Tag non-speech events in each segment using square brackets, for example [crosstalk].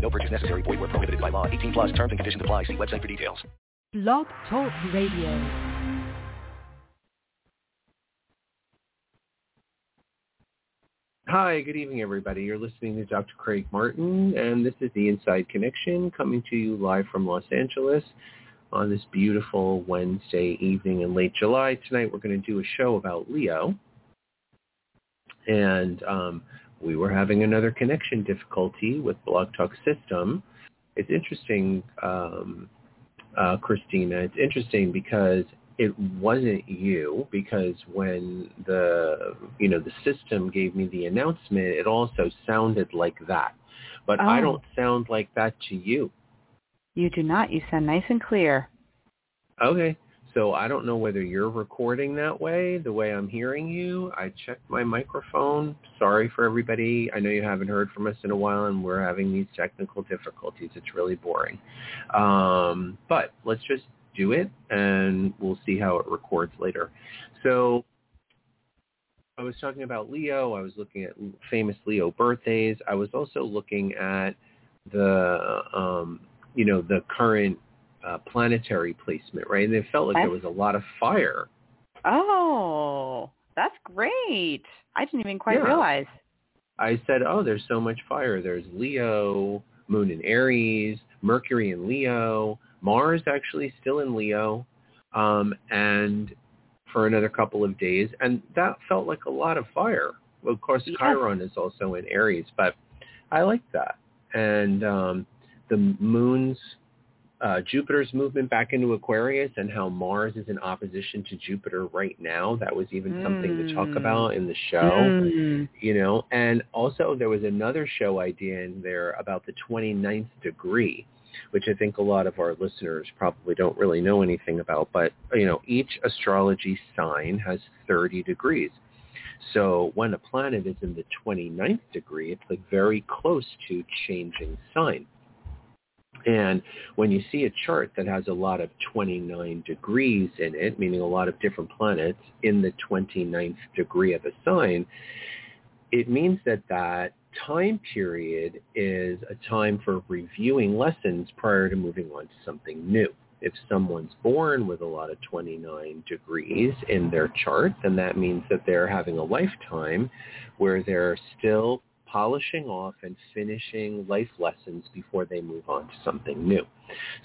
No purchase necessary. Void where prohibited by law. 18 plus terms and conditions apply. See website for details. Blog Talk Radio. Hi, good evening, everybody. You're listening to Dr. Craig Martin, and this is the Inside Connection coming to you live from Los Angeles on this beautiful Wednesday evening in late July. Tonight, we're going to do a show about Leo, and um, we were having another connection difficulty with Blog Talk System. It's interesting, um, uh, Christina. It's interesting because it wasn't you because when the you know the system gave me the announcement it also sounded like that but i Oh. don't sound like that to you You do not. You sound nice and clear. okay so i don't know whether you're recording that way the way i'm hearing you. I checked my microphone. Sorry for everybody. I know you haven't heard from us in a while and we're having these technical difficulties. It's really boring. Um, but let's just do it and we'll see how it records later. So I was talking about Leo. I was looking at famous Leo birthdays. I was also looking at the, um, you know, the current uh, planetary placement, right? And it felt like there was a lot of fire. Oh, that's great. I didn't even quite Yeah. realize. I said, oh, there's so much fire. There's Leo, Moon in Aries, Mercury in Leo, Mars actually still in Leo, um, and for another couple of days. And that felt like a lot of fire. Of course, Yes. Chiron is also in Aries, but I like that. And um, the moon's uh, Jupiter's movement back into Aquarius and how Mars is in opposition to Jupiter right now. That was even something to talk Mm. about in the show Mm. you know and also there was another show idea in there about the 29th degree which i think a lot of our listeners probably don't really know anything about but you know each astrology sign has 30 degrees so when a planet is in the 29th degree it's like very close to changing sign and when you see a chart that has a lot of 29 degrees in it, meaning a lot of different planets in the 29th degree of a sign, it means that that time period is a time for reviewing lessons prior to moving on to something new. If someone's born with a lot of 29 degrees in their chart, then that means that they're having a lifetime where they're still polishing off and finishing life lessons before they move on to something new.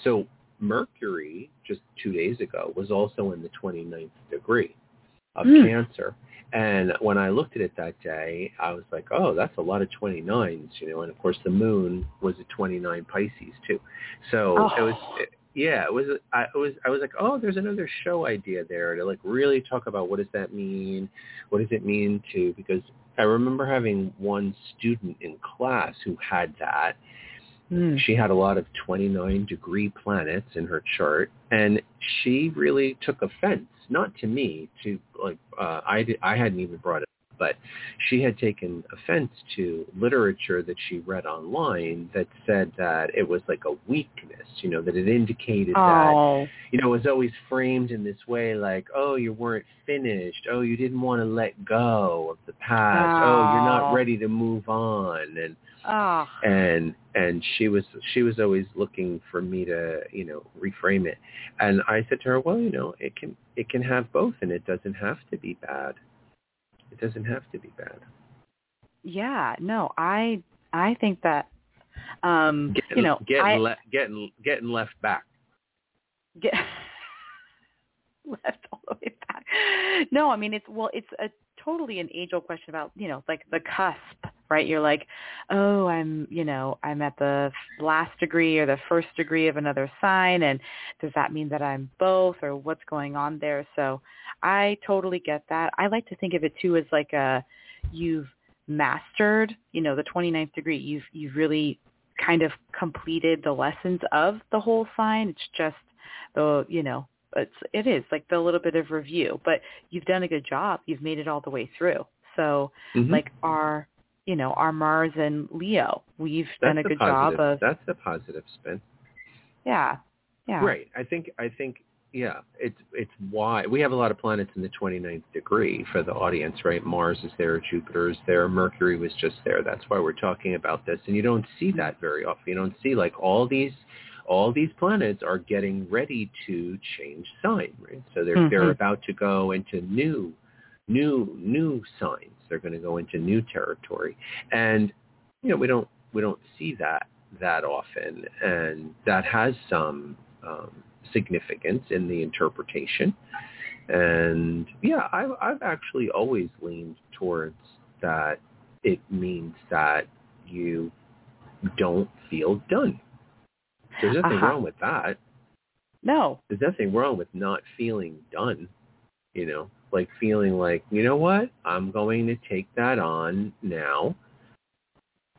So Mercury, just two days ago, was also in the 29th degree of Hmm. Cancer. And when I looked at it that day, I was like, oh, that's a lot of 29s, you know. And of course, the moon was a 29 Pisces too. So Oh. it was, yeah, it was. I it was. I was like, oh, there's another show idea there to like really talk about what does that mean? What does it mean to? Because I remember having one student in class who had that, Mm. she had a lot of 29 degree planets in her chart and she really took offense not to me to like uh, I did, I hadn't even brought it but she had taken offense to literature that she read online that said that it was like a weakness you know that it indicated that Oh, you know, it was always framed in this way like, oh, you weren't finished. Oh, you didn't want to let go of the past. Oh, you're not Oh. ready to move on. And oh, and and she was she was always looking for me to you know reframe it and i said to her well you know it can it can have both and it doesn't have to be bad it doesn't have to be bad yeah. No, I I think that um getting, you know getting I le- getting getting left back get [laughs] left all the way back. No, I mean it's well, it's a totally an age old question about you know like the cusp, right? You're like, oh, I'm you know I'm at the last degree or the first degree of another sign, and does that mean that I'm both or what's going on there? So I totally get that. I like to think of it too as like a you've mastered, you know, the 29th degree. You've you've really kind of completed the lessons of the whole sign. It's just the you know it's it is like the little bit of review, but you've done a good job. You've made it all the way through. So Mhm. like our you know our Mars and Leo, we've That's done a good positive. job of That's a positive spin. yeah yeah Right. I think I think yeah, it's it's why we have a lot of planets in the 29th degree for the audience, right? Mars is there, Jupiter is there, Mercury was just there. That's why we're talking about this. And you don't see that very often. You don't see like all these all these planets are getting ready to change sign, right? So they're they're Mhm. about to go into new new new signs. They're going to go into new territory. And you know, we don't we don't see that that often and that has some um significance in the interpretation. And yeah, I've, I've actually always leaned towards that it means that you don't feel done. There's nothing Uh-huh. wrong with that. no There's nothing wrong with not feeling done, you know, like feeling like, you know what, I'm going to take that on now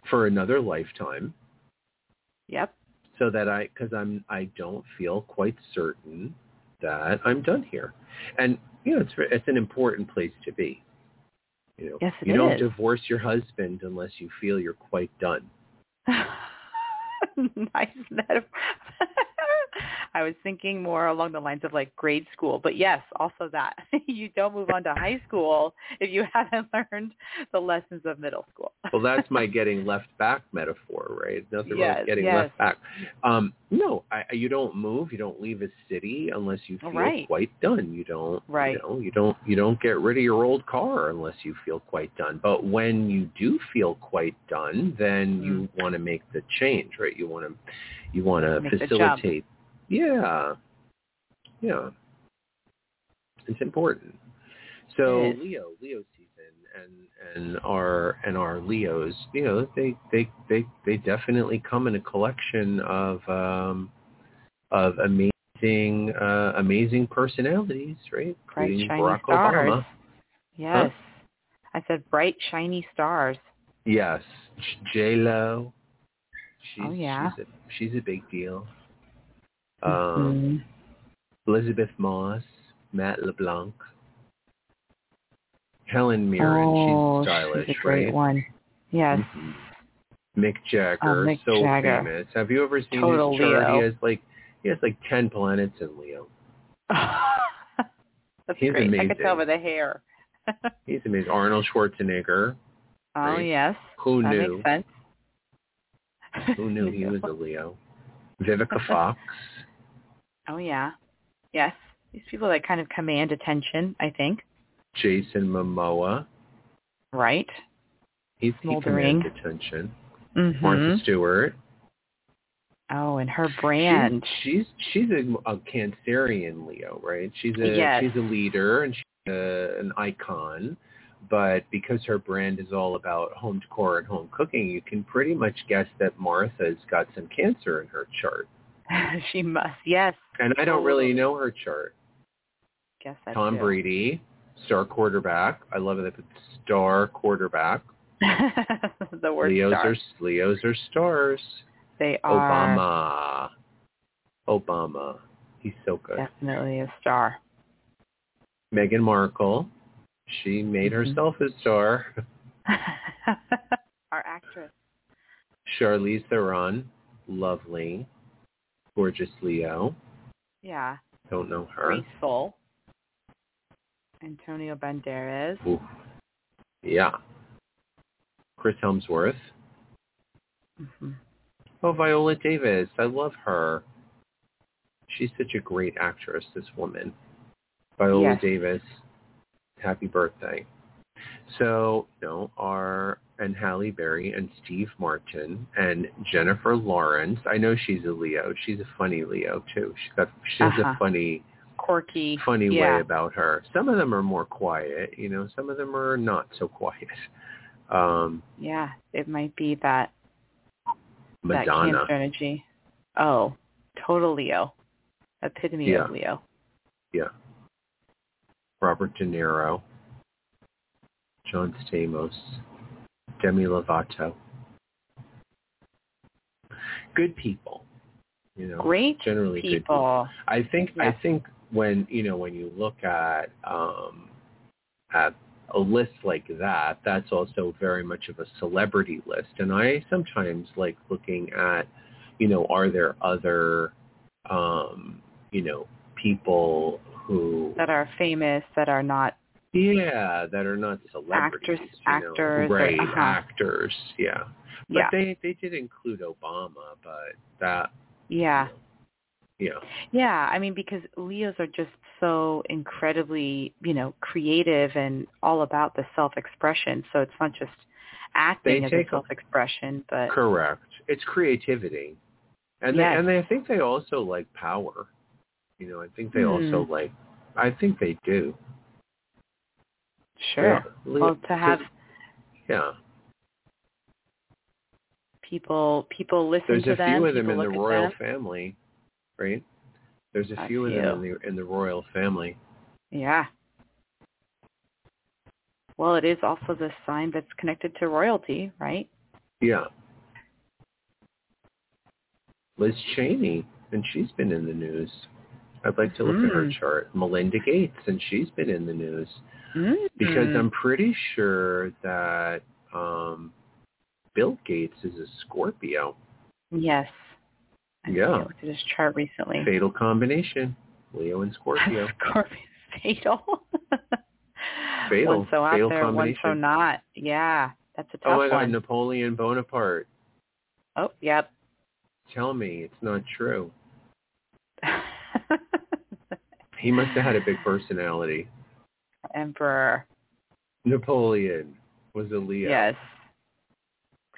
for another lifetime yep so that I because I'm I don't feel quite certain that I'm done here, and you know it's it's an important place to be. You know, Yes, you don't divorce your husband unless you feel you're quite done. [laughs] nice metaphor. [laughs] I was thinking more along the lines of like grade school, but yes, also that [laughs] you don't move on to high school if you haven't [laughs] learned the lessons of middle school. Well, that's my [laughs] getting left back metaphor, right? Nothing wrong Yes, with getting yes. left back. Um, no, I, you don't move. You don't leave a city unless you feel Right. quite done. You don't. Right. You know, you don't. You don't get rid of your old car unless you feel quite done. But when you do feel quite done, then Mm. you want to make the change, right? You want to. You want to Make the jump. facilitate. Yeah. Yeah. It's important. So. Leo, Leo season, and and our and our Leos, you know, they they they they definitely come in a collection of um of amazing uh amazing personalities, right? Bright Including shiny Barack stars. Obama. Yes. I said bright shiny stars. Yes, J Lo. She's, Oh, yeah. she's a, she's a big deal. Um, Mhm. Elisabeth Moss, Matt LeBlanc, Helen Mirren. oh, she's stylish, she's a great right? one. Yes. Mhm. Mick Jagger, Oh, Mick so Jagger. famous. Have you ever seen Total his chart? Leo. He has like he has like ten planets in Leo. [laughs] That's He's great. I amazing. could tell by the hair. [laughs] He's amazing. Arnold Schwarzenegger. oh Right. yes. Who that knew? Who knew he [laughs] was a Leo? Vivica Fox. Oh yeah. Yes. These people that kind of command attention, I think. Jason Momoa. Right? He's he Smoldering. commands attention. Mhm. Martha Stewart. Oh, and her brand. She's she's a, a Cancerian Leo, right? She's a Yes. she's a leader and she's a, an icon. But because her brand is all about home decor and home cooking, you can pretty much guess that Martha's got some cancer in her chart. [laughs] she must. Yes. And I don't really know her chart. Guess that's Tom Brady, star quarterback. I love it that it's star quarterback. [laughs] the word Leos star. are Leos are stars. they are Obama. Obama. He's so good. definitely a star. Meghan Markle. She made Mhm. herself a star. [laughs] Our actress. Charlize Theron. Lovely. Gorgeous Leo. Yeah. Don't know her. Graceful. Antonio Banderas. Ooh. Yeah. Chris Hemsworth. hmm Oh, Viola Davis. I love her. She's such a great actress, this woman. Viola Yes. Davis. Happy birthday. So, you know, our and Halle Berry and Steve Martin and Jennifer Lawrence. I know she's a Leo. She's a funny Leo too. She's got she has Uh-huh. a funny Quirky. funny yeah. way about her. Some of them are more quiet, you know, some of them are not so quiet. Um Yeah. It might be that that Madonna. cancer energy. Oh, total Leo. Epitome Yeah. of Leo. Yeah. Robert De Niro, John Stamos, Demi Lovato. Good people. You know, Great generally good people. I think I think when you know when you look at um, at a list like that, that's also very much of a celebrity list. And I sometimes like looking at, you know, are there other, um, you know, people who That are famous, that are not yeah that are not celebrities, Actors- you know, actors or- right? uh-huh. Actors, yeah. But yeah. they they did include Obama, but that yeah. you know, Yeah, I mean because Leos are just so incredibly, you know, creative and all about the self-expression. So it's not just acting They as a self-expression, but Correct. It's creativity, and Yes. they and they, I think they also like power. You know, I think they Hmm. also like. I think they do. Sure. Yeah. Well, to have yeah. people people listen There's to them. There's a few of them in the royal them. family, right? There's a A few, of them in the in the royal family. Yeah. Well, it is also the sign that's connected to royalty, right? Yeah. Liz Cheney, and she's been in the news. I'd like to look at her Mm. chart. Melinda Gates, and she's been in the news. Mm. because I'm pretty sure that um, Bill Gates is a Scorpio. yes. I Yeah. I looked at his chart recently. Fatal combination, Leo and Scorpio. [laughs] Scorpio fatal. [laughs] Fatal. One so out Fatal there, one so not. Yeah, that's a tough oh my God, one. Napoleon Bonaparte. Oh, yep. Tell me it's not true. [laughs] He must have had a big personality. Emperor. Napoleon was a Leo. Yes.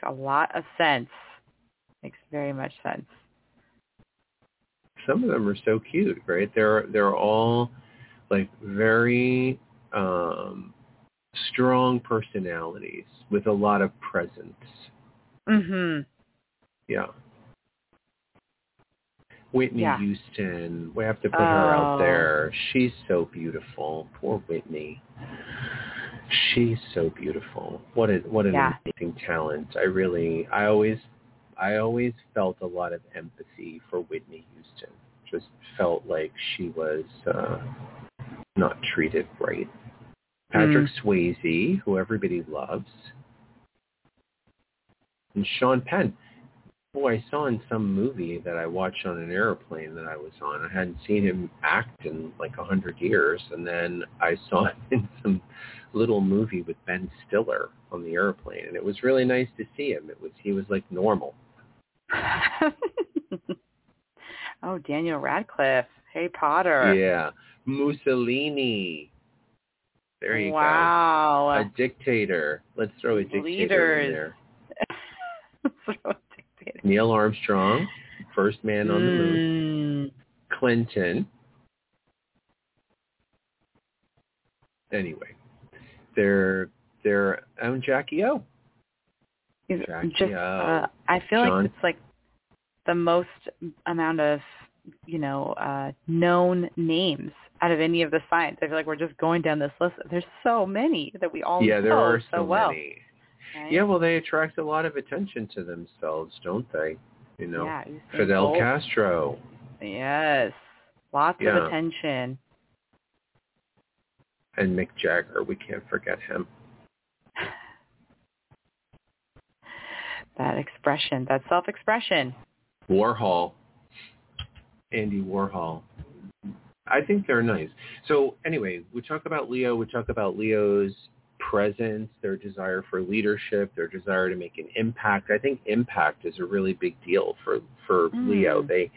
A lot of sense. Makes very much sense. Some of them are so cute, right? They're they're all like very um strong personalities with a lot of presence. Mhm. Yeah. Whitney Yeah. Houston. We have to put her out Oh. there. She's so beautiful. Poor Whitney. She's so beautiful. What a what an Yeah. amazing talent. I really I always I always felt a lot of empathy for Whitney Houston. Just felt like she was uh not treated right. Patrick Swayze, who everybody loves. And Sean Penn. Boy, I saw in some movie that I watched on an airplane that I was on. I hadn't seen him act in like a hundred years, and then I saw [laughs] him in some little movie with Ben Stiller on the airplane, and it was really nice to see him. It was he was like normal. [laughs] oh, Daniel Radcliffe, Harry Potter. Yeah, Mussolini. There you wow. go. A dictator. Let's throw a dictator Leaders. in there. [laughs] Throw dictator. Neil Armstrong, first man on the moon. Mm. Clinton. Anyway, they're they're own Jackie O. Jackie Just, O. uh, I feel John- like it's like the most amount of, you know, uh, known names out of any of the signs. I feel like we're just going down this list. There's so many that we all yeah, know there are so, so well. many. Right? Yeah, well, they attract a lot of attention to themselves, don't they? You know, yeah, Fidel Bolt. Castro. Yes, lots Yeah. of attention. and Mick Jagger. We can't forget him. [laughs] That expression, that self-expression. Warhol, Andy Warhol. I think they're nice. So anyway, we talk about Leo. We talk about Leo's presence, their desire for leadership, their desire to make an impact. I think impact is a really big deal for for Mm. Leo. They,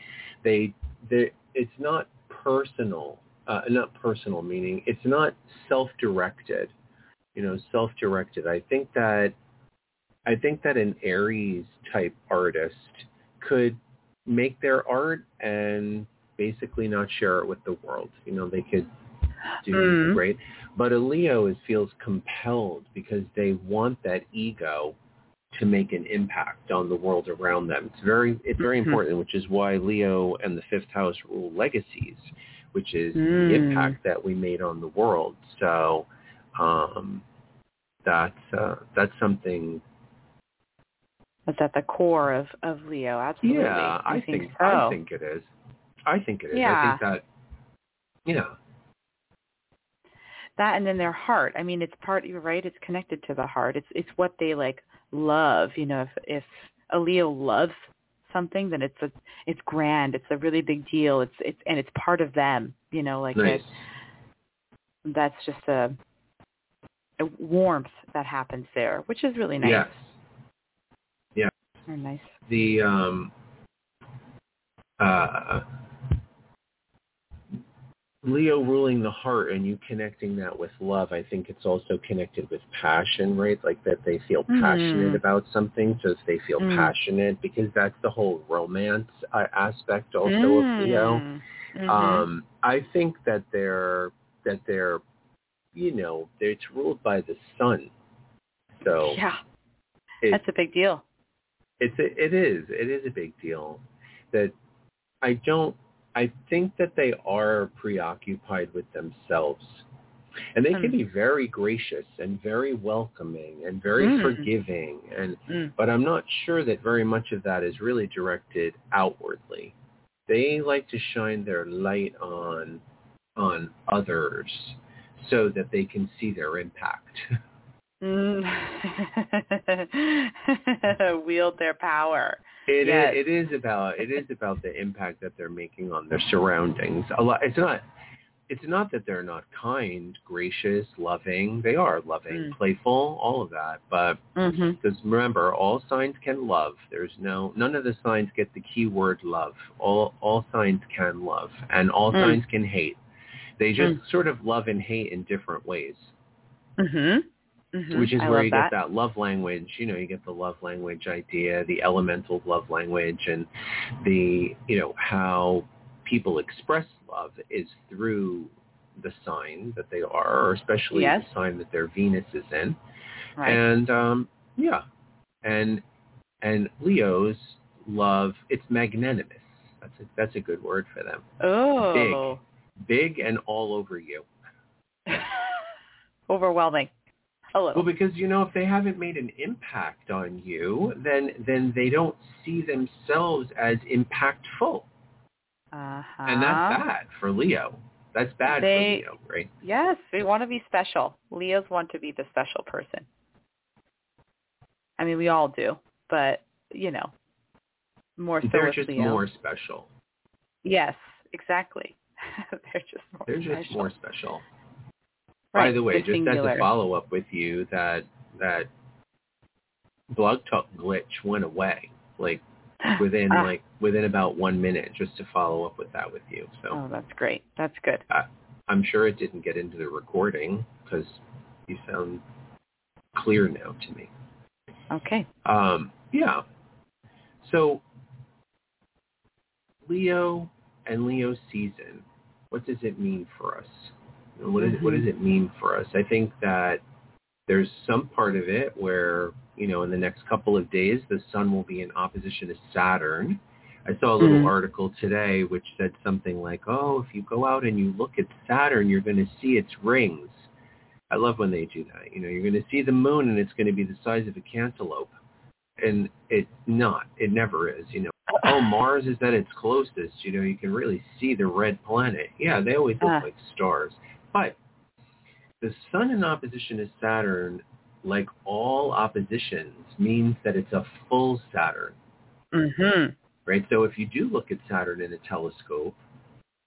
they, they, it's not personal. Uh, not personal meaning it's not self-directed. You know, self-directed. I think that I think that an Aries type artist could make their art and basically not share it with the world. You know, they could do Mm. great. But a Leo is, feels compelled because they want that ego to make an impact on the world around them. It's very it's very Mhm. important, which is why Leo and the fifth house rule legacies, which is the Mm. impact that we made on the world. So um that's uh, that's something that's at the core of of Leo. Absolutely. Yeah, I, I think, think so. I think it is. I think it is. I think that yeah. That and then their heart. I mean it's part you're right it's connected to the heart. It's it's what they like love you know if if a leo loves something then it's a it's grand it's a really big deal it's it's and it's part of them you know like nice. it, that's just a a warmth that happens there which is really nice. Yes. Very nice. The um uh Leo ruling the heart and you connecting that with love, I think it's also connected with passion, right? Like that they feel Mhm. passionate about something, so they feel Mm. passionate, because that's the whole romance uh, aspect also of Leo. Mm. Mhm. Um, I think that they're that they're, you know, it's ruled by the sun. So yeah it, that's a big deal it's a, it is it is a big deal that I don't I think that they are preoccupied with themselves. And they can be very gracious and very welcoming and very Mm. forgiving and Mm. but I'm not sure that very much of that is really directed outwardly. They like to shine their light on on others so that they can see their impact. [laughs] Mm. [laughs] wield their power. It is, Yes. it is about it is about the impact that they're making on their surroundings. A lot. It's not. It's not that they're not kind, gracious, loving. They are loving, Mm. playful, all of that. But because remember, all signs can love. There's no none of the signs get the key word love. All all signs can love, and all Mm. signs can hate. They just sort of love and hate in different ways hmm hmm which is I where you that. get that love language. You know, you get the love language idea, the elemental love language, and the you know how people express love is through the sign that they are, or especially Yes. the sign that their Venus is in. Right. And um, yeah, and and Leo's love it's magnanimous. That's a, that's a good word for them. oh. big, Big and all over you. [laughs] Overwhelming. A little. Well, because you know, if they haven't made an impact on you, then then they don't see themselves as impactful, uh-huh. and that's bad for Leo. That's bad They- for Leo, right? Yes, we want to be special. Leos want to be the special person. I mean, we all do, but you know, more so They're just Leo. more special. Yes, exactly. [laughs] They're just more They're just more special. Right, By the way, they're just as a follow up with you, that that blog talk glitch went away, like [sighs] within Ah. like within about one minute, just to follow up with that with you. So. Oh, that's great. That's good. I'm sure it didn't get into the recording because you sound clear now to me. Okay. Um, yeah. So Leo and Leo season, what does it mean for us? You know, What, is, what does it mean for us? I think that there's some part of it where, you know, in the next couple of days, the sun will be in opposition to Saturn. I saw a little Mhm. article today which said something like, oh, if you go out and you look at Saturn, you're going to see its rings. I love when they do that. You know, you're going to see the moon and it's going to be the size of a cantaloupe. And it's not. It never is. You know, [laughs] oh, Mars is at its closest. You know, you can really see the red planet. Yeah, they always look Ah. like stars. But the sun in opposition to Saturn, like all oppositions, means that it's a full Saturn Mhm. right? So if you do look at Saturn in a telescope,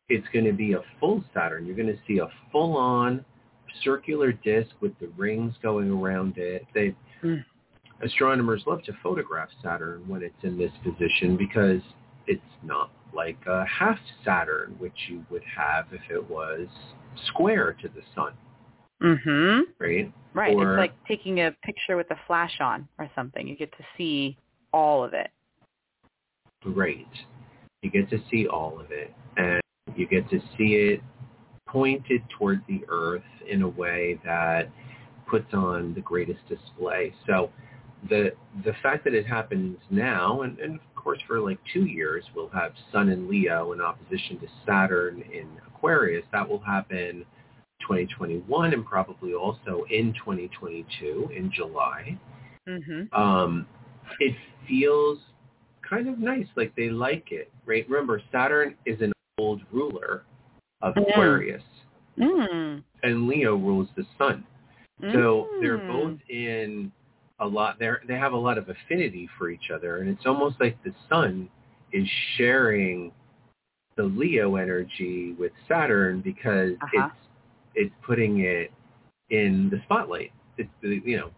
it's going to be a full Saturn. You're going to see a full-on circular disk with the rings going around it. They Mm. astronomers love to photograph Saturn when it's in this position because it's not like a half Saturn, which you would have if it was square to the sun, Mhm. right? Right. Or- it's like taking a picture with a flash on or something. You get to see all of it. Great. You get to see all of it, and you get to see it pointed toward the earth in a way that puts on the greatest display. So the the fact that it happens now, and, and of course for like two years, we'll have Sun and Leo in opposition to Saturn in Aquarius. That will happen 2021 and probably also in 2022 in July. Mhm. Um, it feels kind of nice, like they like it, right? Remember, Saturn is an old ruler of Mm. Aquarius, Mm. and Leo rules the sun. So they're Mm. both in a lot. They they have a lot of affinity for each other, and it's almost like the sun is sharing the Leo energy with Saturn because Uh-huh. it's it's putting it in the spotlight. It's the you know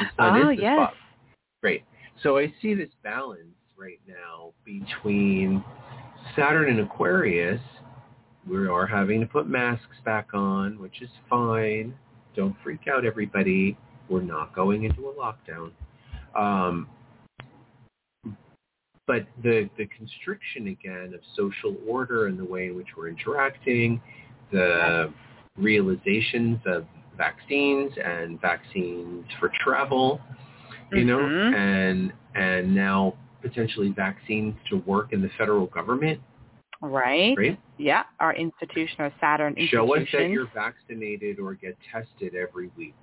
the sun Oh is the yes. spot. Great. So I see this balance right now between Saturn and Aquarius. We are having to put masks back on, which is fine. Don't freak out, everybody. We're not going into a lockdown. Um, but the the constriction again of social order and the way in which we're interacting, the realizations of vaccines and vaccines for travel, you know, Mhm. and and now potentially vaccines to work in the federal government, Right. right? Yeah. Our institution, our Saturn institution. Show us that you're vaccinated or get tested every week.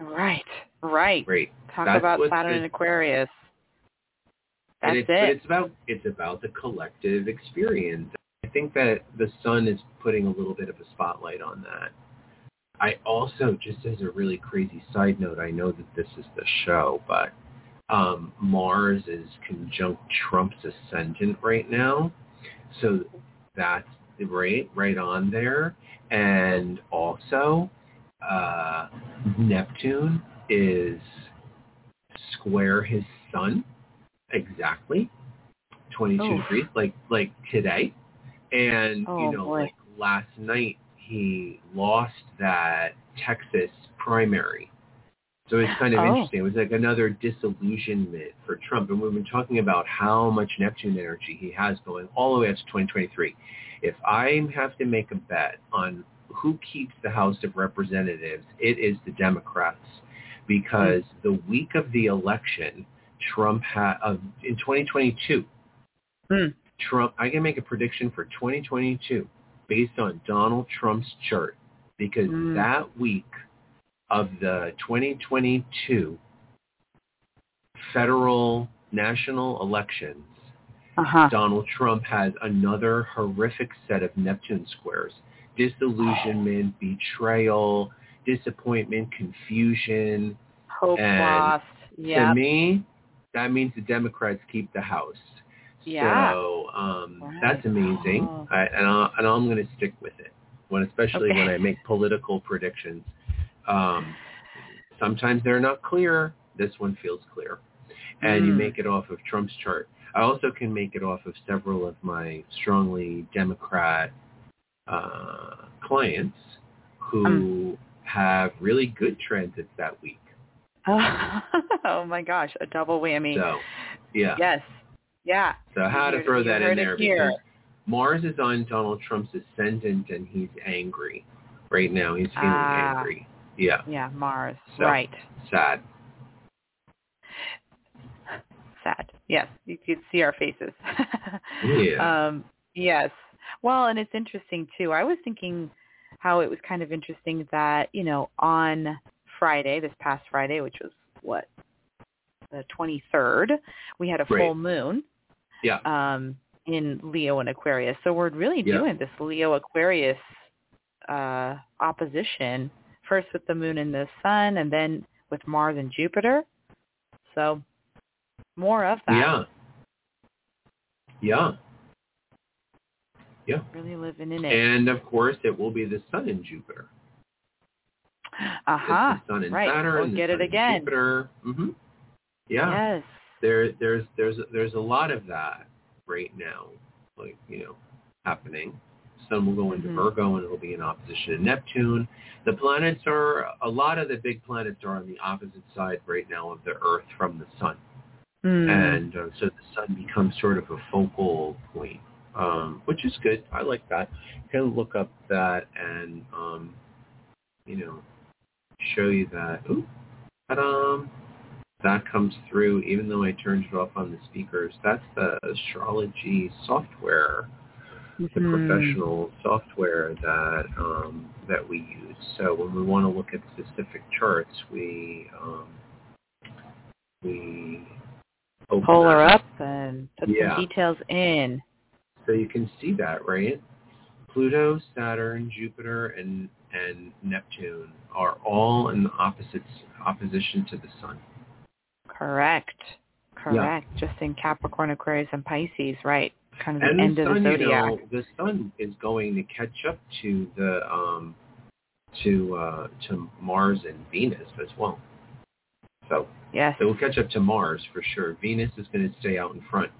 Right. Right. Great. Talk That's about Saturn and Aquarius. That's and it. it's, But it's about it's about the collective experience. I think that the sun is putting a little bit of a spotlight on that. I also, just as a really crazy side note, I know that this is the show, but um, Mars is conjunct Trump's ascendant right now, so that's right right on there, and also uh, Neptune is square his sun exactly 22 Oh. degrees like like today and Oh, you know boy. like last night he lost that texas primary so it's kind of Oh. interesting it was like another disillusionment for trump and we've been talking about how much neptune energy he has going all the way up to 2023 if i have to make a bet on who keeps the house of representatives it is the democrats because the week of the election Trump had uh, in 2022. Hmm. Trump, I can make a prediction for 2022 based on Donald Trump's chart because Hmm. that week of the 2022 federal national elections, Uh-huh. Donald Trump has another horrific set of Neptune squares. Disillusionment, betrayal, disappointment, confusion, Hope and lost. Yeah. to me, that means the Democrats keep the House. Yeah. So um, Right. that's amazing, Oh. I, and, I'll, and I'm going to stick with it. When especially Okay. when I make political predictions, um, sometimes they're not clear. This one feels clear, and you Mm. make it off of Trump's chart. I also can make it off of several of my strongly Democrat uh, clients who Um. have really good transits that week. [laughs] oh my gosh, a double whammy. So, yeah. Yes. Yeah. So how to throw that in there here. because Mars is on Donald Trump's ascendant and he's angry right now. He's feeling Ah. angry. Yeah, Yeah, Mars. So- Right. sad. Sad. Yes, you could see our faces. [laughs] Yeah. Um, yes. Well, and it's interesting too. I was thinking how it was kind of interesting that, you know, on Friday, this past Friday, which was what, the 23rd, we had a Right. full moon Yeah. um, in Leo and Aquarius. So we're really Yeah. doing this Leo Aquarius uh, opposition first with the moon and the sun, and then with Mars and Jupiter. So more of that. Yeah. Yeah. Yeah. Really living in it. And of course, it will be the Sun in Jupiter. Uh huh. Sun in Right. Saturn. We'll get it again. Jupiter. hmm Yeah. Yes. There, there's, there's, there's a lot of that right now, like you know, happening. Sun will go into Mhm. Virgo and it'll be in opposition to Neptune. The planets are a lot of the big planets are on the opposite side right now of the Earth from the Sun, Mm. and uh, so the Sun becomes sort of a focal point, um, which is good. I like that. You can look up that and um, you know show you that. Ooh, ta-da! That comes through, even though I turned it off on the speakers. That's the astrology software the Mhm. professional software that um, that we use. So when we want to look at specific charts, we um, we Open Pull her up and put Yeah. some details in. So you can see that, right? Pluto, Saturn, Jupiter, and and Neptune are all in the opposites opposition to the sun. Correct. Correct. Just in Capricorn, Aquarius, and Pisces, right? Kind of the end the of sun, the you zodiac. know, the sun is going to catch up to the um to uh to Mars and Venus as well. So yes. it will catch up to Mars for sure. Venus is going to stay out in front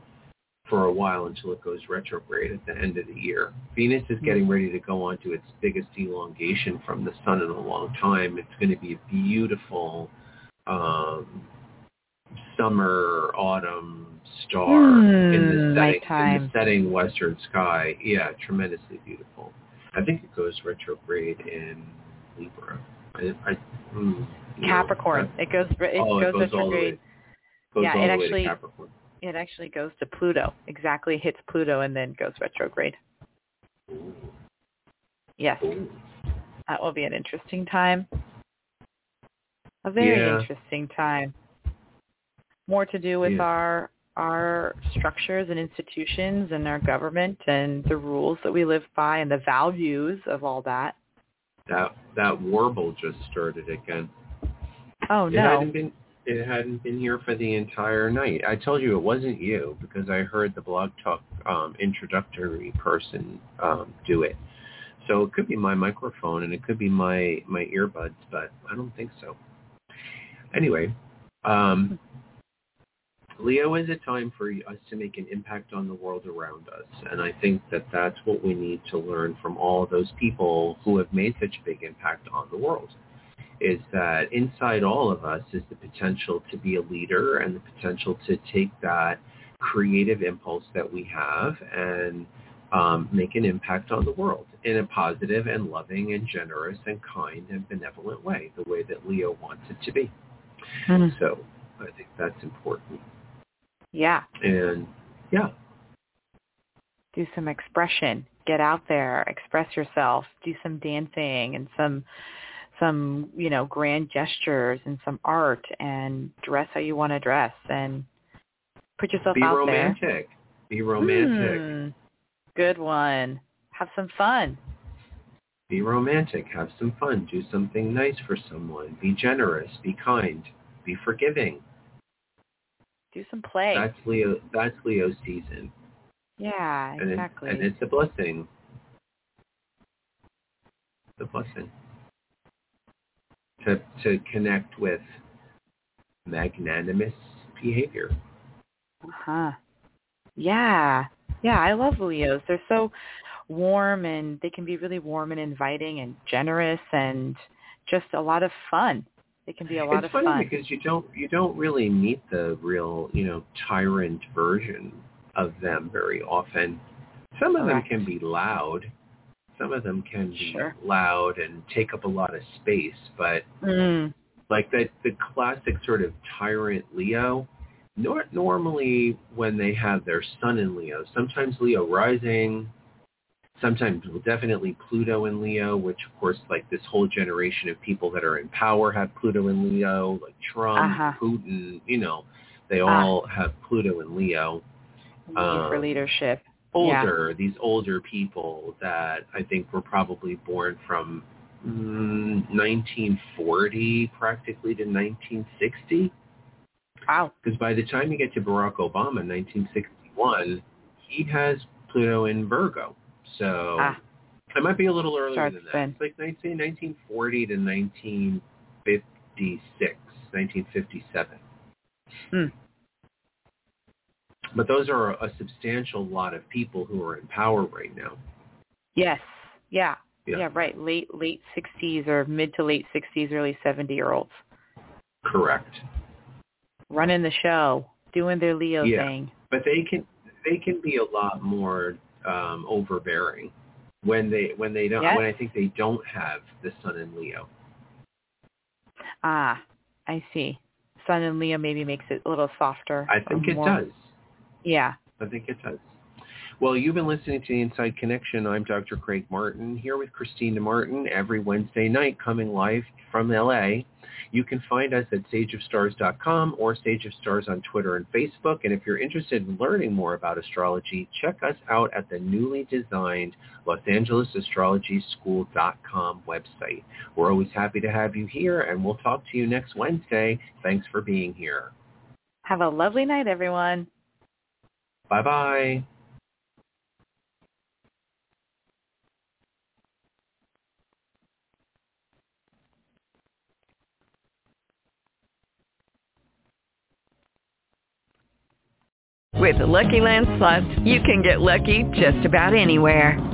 for a while until it goes retrograde at the end of the year. Venus is getting ready to go on to its biggest elongation from the sun in a long time. It's going to be a beautiful um, summer, autumn star in the Hmm, setting, in the setting western sky. Yeah, tremendously beautiful. I think it goes retrograde in Libra. I, I, mm, Capricorn. that- It goes. It oh, goes it goes all the way. retrograde. Goes Yeah, it the way to actually- Capricorn. It actually goes to Pluto. Exactly hits Pluto and then goes retrograde. Yes, that will be an interesting time. A very Yeah. interesting time. More to do with Yeah. our our structures and institutions and our government and the rules that we live by and the values of all that. That that warble just started again. Oh It no. hadn't been it hadn't been here for the entire night. I told you it wasn't you because I heard the blog talk um, introductory person um, do it. So it could be my microphone and it could be my my earbuds, but I don't think so. Anyway, um, Leo is a time for us to make an impact on the world around us, and I think that that's what we need to learn from all those people who have made such a big impact on the world is that inside all of us is the potential to be a leader and the potential to take that creative impulse that we have and um, make an impact on the world in a positive and loving and generous and kind and benevolent way, the way that Leo wants it to be. Mhm. So I think that's important. Yeah. And yeah, do some expression. Get out there, express yourself, do some dancing and some some, you know, grand gestures and some art and dress how you want to dress and put yourself out. There. Be romantic. Be romantic. Hmm. Good one. Have some fun. Be romantic. Have some fun. Do something nice for someone. Be generous. Be kind. Be forgiving. Do some play. That's Leo. That's Leo's season, yeah, and exactly. and it's a blessing. It's a blessing to to connect with magnanimous behavior. Uh-huh. Yeah. Yeah, I love Leos. They're so warm and they can be really warm and inviting and generous and just a lot of fun. They can be a lot it's of funny fun. because you don't you don't really meet the real you know tyrant version of them very often. Some of Correct. them can be loud. Some of them can be Sure. loud and take up a lot of space, but Mm. like the the classic sort of tyrant Leo. Nor, normally when they have their sun in Leo, sometimes Leo rising, sometimes well, definitely Pluto in Leo, which of course like this whole generation of people that are in power have Pluto in Leo, like Trump, Uh-huh. Putin, you know, they Ah. all have Pluto in Leo. Need for Um, leadership. Older, these older people that I think were probably born from mm, 1940 practically to 1960. Wow. Because by the time you get to Barack Obama in 1961, he has Pluto in Virgo. So Ah. it might be a little earlier Starts than that. then. It's like 19, 1940 to 1956, 1957. Hmm. But those are a substantial lot of people who are in power right now. Yes. Yeah. Yeah. Yeah, right. Late late 60s or mid to late 60s, early 70-year-olds Correct. running the show, doing their Leo Yeah. thing. But they can they can be a lot more um, overbearing when they when they don't Yes. when I think they don't have the sun in Leo. Ah, I see. Sun in Leo maybe makes it a little softer. I think it more- does. Yeah. I think it does. Well, you've been listening to the Inside Connection. I'm Dr. Craig Martin here with Christina Martin every Wednesday night coming live from LA. You can find us at sageofstars.com or Sage of Stars on Twitter and Facebook. And if you're interested in learning more about astrology, check us out at the newly designed Los Angeles Astrology School.com website. We're always happy to have you here, and we'll talk to you next Wednesday. Thanks for being here. Have a lovely night, everyone. Bye-bye. With the Lucky Land Slots, you can get lucky just about anywhere.